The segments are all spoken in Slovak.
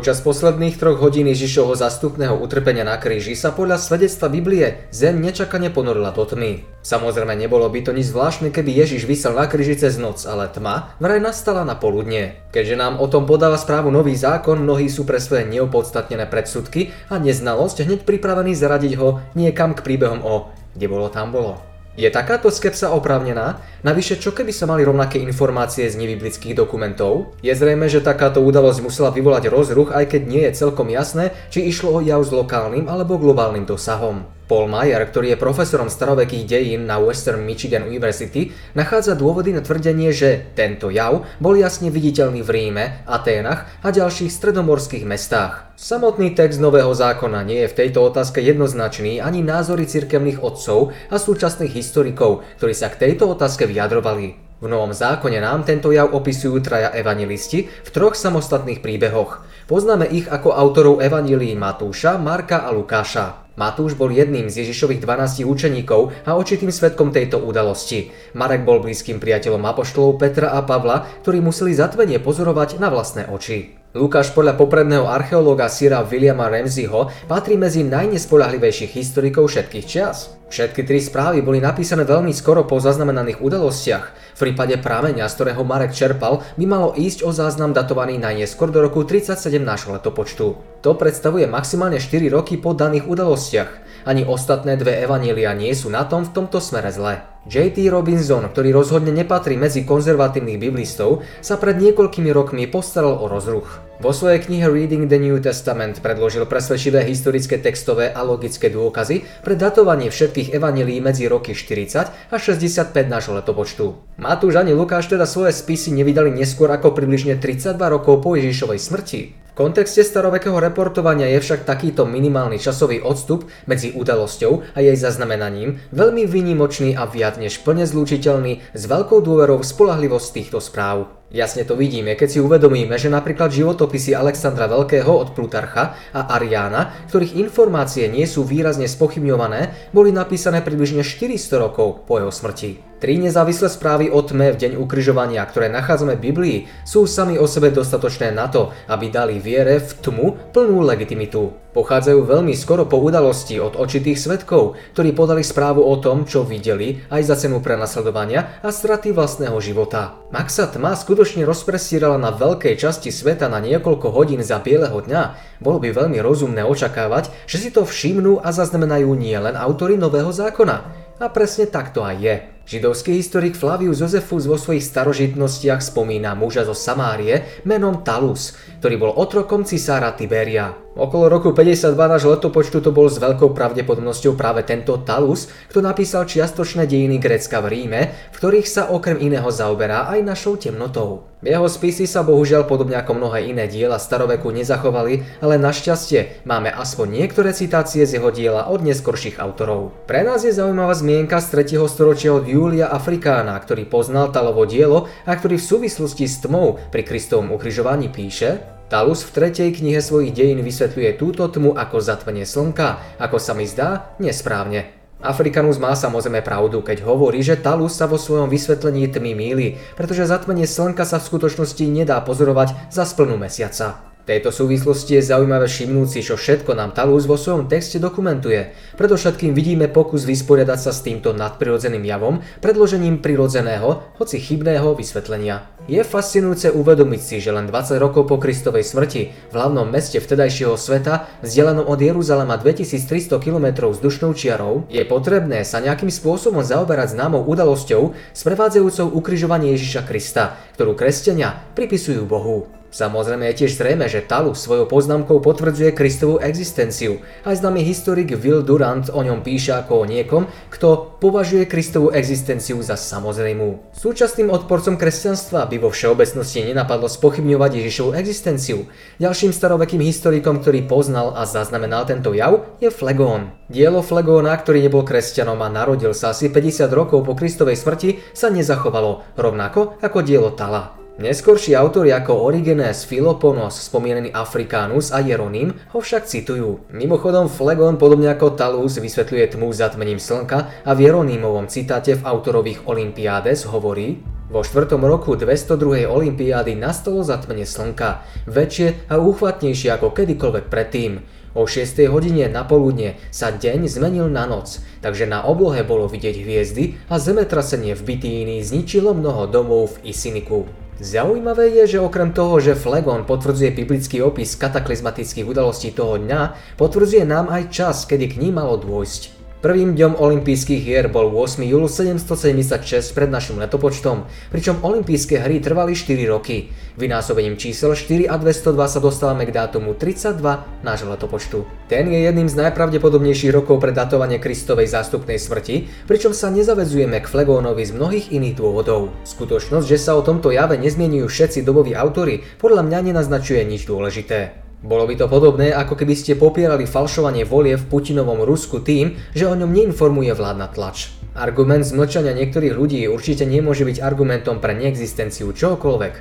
Počas posledných troch hodín Ježišovho zastupného utrpenia na kríži sa podľa svedectva Biblie zem nečakane ponorila do tmy. Samozrejme nebolo by to nič zvláštne, keby Ježiš vysel na kríži cez noc, ale tma vraj nastala na poludnie. Keďže nám o tom podáva správu nový zákon, mnohí sú pre svoje neopodstatnené predsudky a neznalosť hneď pripravení zaradiť ho niekam k príbehom o kde bolo tam bolo. Je takáto skepsa oprávnená? Navyše, čo keby sa mali rovnaké informácie z nebiblických dokumentov? Je zrejme, že takáto udalosť musela vyvolať rozruch, aj keď nie je celkom jasné, či išlo o jav s lokálnym alebo globálnym dosahom. Paul Mayer, ktorý je profesorom starovekých dejín na Western Michigan University, nachádza dôvody na tvrdenie, že tento jav bol jasne viditeľný v Ríme, Aténach a ďalších stredomorských mestách. Samotný text Nového zákona nie je v tejto otázke jednoznačný ani názory cirkevných otcov a súčasných historikov, ktorí sa k tejto otázke vyjadrovali. V Novom zákone nám tento jav opisujú traja evangelisti v troch samostatných príbehoch. Poznáme ich ako autorov evanílií Matúša, Marka a Lukáša. Matúš bol jedným z Ježišových 12 učeníkov a očitým svetkom tejto udalosti. Marek bol blízkym priateľom apoštolov Petra a Pavla, ktorí museli zatvenie pozorovať na vlastné oči. Lukáš podľa popredného archeológa Sira Williama Ramseyho patrí medzi najnespoľahlivejších historikov všetkých čias. Všetky tri správy boli napísané veľmi skoro po zaznamenaných udalostiach. Prípade prámenia, z ktorého Marek čerpal, by malo ísť o záznam datovaný najneskôr do roku 37 nášho letopočtu. To predstavuje maximálne 4 roky po daných udalostiach. Ani ostatné dve evanília nie sú na tom v tomto smere zle. J.T. Robinson, ktorý rozhodne nepatrí medzi konzervatívnych biblistov, sa pred niekoľkými rokmi postaral o rozruch. Vo svojej knihe Reading the New Testament predložil presvedčivé historické textové a logické dôkazy pre datovanie všetkých evanelí medzi roky 40 a 65 nášho letopočtu. Matúš ani Lukáš teda svoje spisy nevydali neskôr ako približne 32 rokov po Ježišovej smrti. V kontexte starovekého reportovania je však takýto minimálny časový odstup medzi udalosťou a jej zaznamenaním veľmi výnimočný a viac než plne zlúčiteľný s veľkou dôverou v spolahlivosť týchto správ. Jasne to vidíme, keď si uvedomíme, že napríklad životopisy Alexandra Veľkého od Plutarcha a Ariána, ktorých informácie nie sú výrazne spochybňované, boli napísané približne 400 rokov po jeho smrti. Tri nezávislé správy o tme v deň ukryžovania, ktoré nachádzame v Biblii, sú sami o sebe dostatočné na to, aby dali viere v tmu plnú legitimitu. Pochádzajú veľmi skoro po udalosti od očitých svetkov, ktorí podali správu o tom, čo videli aj za cenu prenasledovania a straty vlastného života. Sa tma skutočne rozpresírala na veľkej časti sveta na niekoľko hodín za bieleho dňa, bolo by veľmi rozumné očakávať, že si to všimnú a zaznamenajú nielen autory Nového zákona, a presne tak to aj je. Židovský historik Flavius Josefus vo svojich starožitnostiach spomína muža zo Samárie menom Talus, ktorý bol otrokom cisára Tiberia. Okolo roku 52 náš letopočtu to bol s veľkou pravdepodobnosťou práve tento Talus, kto napísal čiastočné dejiny Grécka v Ríme, v ktorých sa okrem iného zaoberá aj našou temnotou. Jeho spisy sa bohužiaľ podobne ako mnohé iné diela staroveku nezachovali, ale našťastie máme aspoň niektoré citácie z jeho diela od neskorších autorov. Pre nás je zaujímavá zmienka z 3. storočia od Julia Afrikána, ktorý poznal Talovo dielo a ktorý v súvislosti s tmou pri Kristovom ukrižovaní píše Talus v tretej knihe svojich dejín vysvetľuje túto tmu ako zatvenie slnka, ako sa mi zdá, nesprávne. Afrikanus má samozrejme pravdu, keď hovorí, že Talus sa vo svojom vysvetlení tmy míli, pretože zatmenie slnka sa v skutočnosti nedá pozorovať za splnú mesiaca. Tejto súvislosti je zaujímavé všimnúť si, čo všetko nám Talus vo svojom texte dokumentuje. Predovšetkým vidíme pokus vysporiadať sa s týmto nadprirodzeným javom predložením prirodzeného, hoci chybného vysvetlenia. Je fascinujúce uvedomiť si, že len 20 rokov po Kristovej smrti v hlavnom meste vtedajšieho sveta, vzdialenom od Jeruzalema 2300 km vzdušnou čiarou, je potrebné sa nejakým spôsobom zaoberať známou udalosťou sprevádzajúcou ukrižovanie Ježiša Krista, ktorú kresťania pripisujú Bohu. Samozrejme je tiež zrejme, že Talu svojou poznámkou potvrdzuje Kristovú existenciu. Aj známy historik Will Durant o ňom píše ako o niekom, kto považuje Kristovú existenciu za samozrejmú. Súčasným odporcom kresťanstva by vo všeobecnosti nenapadlo spochybňovať Ježišovu existenciu. Ďalším starovekým historikom, ktorý poznal a zaznamenal tento jav, je Flegón. Dielo Flegóna, ktorý nebol kresťanom a narodil sa asi 50 rokov po Kristovej smrti, sa nezachovalo, rovnako ako dielo Tala. Neskorší autori ako Origenes, Philoponos, spomínaný Africanus a Jeronym ho však citujú. Mimochodom Flegon podobne ako Talus vysvetľuje tmu zatmením slnka a v Jeronymovom citáte v autorových Olympiades hovorí Vo štvrtom roku 202. olympiády nastalo zatmenie slnka, väčšie a úchvatnejšie ako kedykoľvek predtým. O 6. hodine na poludne sa deň zmenil na noc, takže na oblohe bolo vidieť hviezdy a zemetrasenie v Bitíni zničilo mnoho domov v Isiniku. Zaujímavé je, že okrem toho, že Flegon potvrdzuje biblický opis kataklizmatických udalostí toho dňa, potvrdzuje nám aj čas, kedy k ním malo dôjsť. Prvým dňom olympijských hier bol 8. júl 776 pred našim letopočtom, pričom olympijské hry trvali 4 roky. Vynásobením čísel 4 a 202 sa dostávame k dátumu 32 nášho letopočtu. Ten je jedným z najpravdepodobnejších rokov pre datovanie Kristovej zástupnej smrti, pričom sa nezavedzujeme k Flegónovi z mnohých iných dôvodov. Skutočnosť, že sa o tomto jave nezmienujú všetci doboví autory, podľa mňa nenaznačuje nič dôležité. Bolo by to podobné, ako keby ste popierali falšovanie volie v Putinovom Rusku tým, že o ňom neinformuje vládna tlač. Argument zmlčania niektorých ľudí určite nemôže byť argumentom pre neexistenciu čohokoľvek.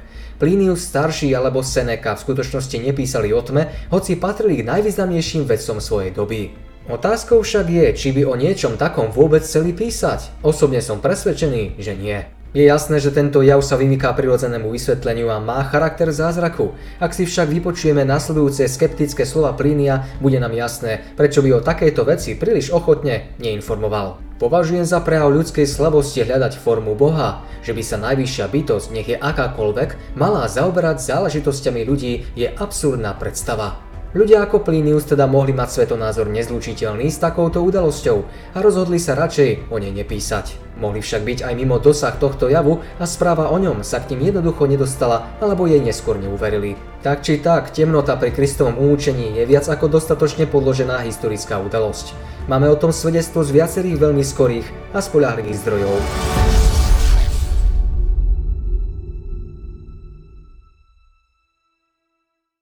Plinius starší alebo Seneca v skutočnosti nepísali o tme, hoci patrili k najvýznamnejším vedcom svojej doby. Otázkou však je, či by o niečom takom vôbec chceli písať. Osobne som presvedčený, že nie. Je jasné, že tento jav sa vymyká prirodzenému vysvetleniu a má charakter zázraku. Ak si však vypočujeme nasledujúce skeptické slova Plínia, bude nám jasné, prečo by o takejto veci príliš ochotne neinformoval. Považujem za prejav ľudskej slabosti hľadať formu Boha, že by sa najvyššia bytosť, nech je akákoľvek, mala zaoberať záležitosťami ľudí, je absurdná predstava. Ľudia ako Plinius teda mohli mať svetonázor nezlučiteľný s takouto udalosťou a rozhodli sa radšej o nej nepísať. Mohli však byť aj mimo dosah tohto javu a správa o ňom sa k ním jednoducho nedostala alebo jej neskôr neuverili. Tak či tak, temnota pri Kristovom účení je viac ako dostatočne podložená historická udalosť. Máme o tom svedectvo z viacerých veľmi skorých a spoľahlivých zdrojov.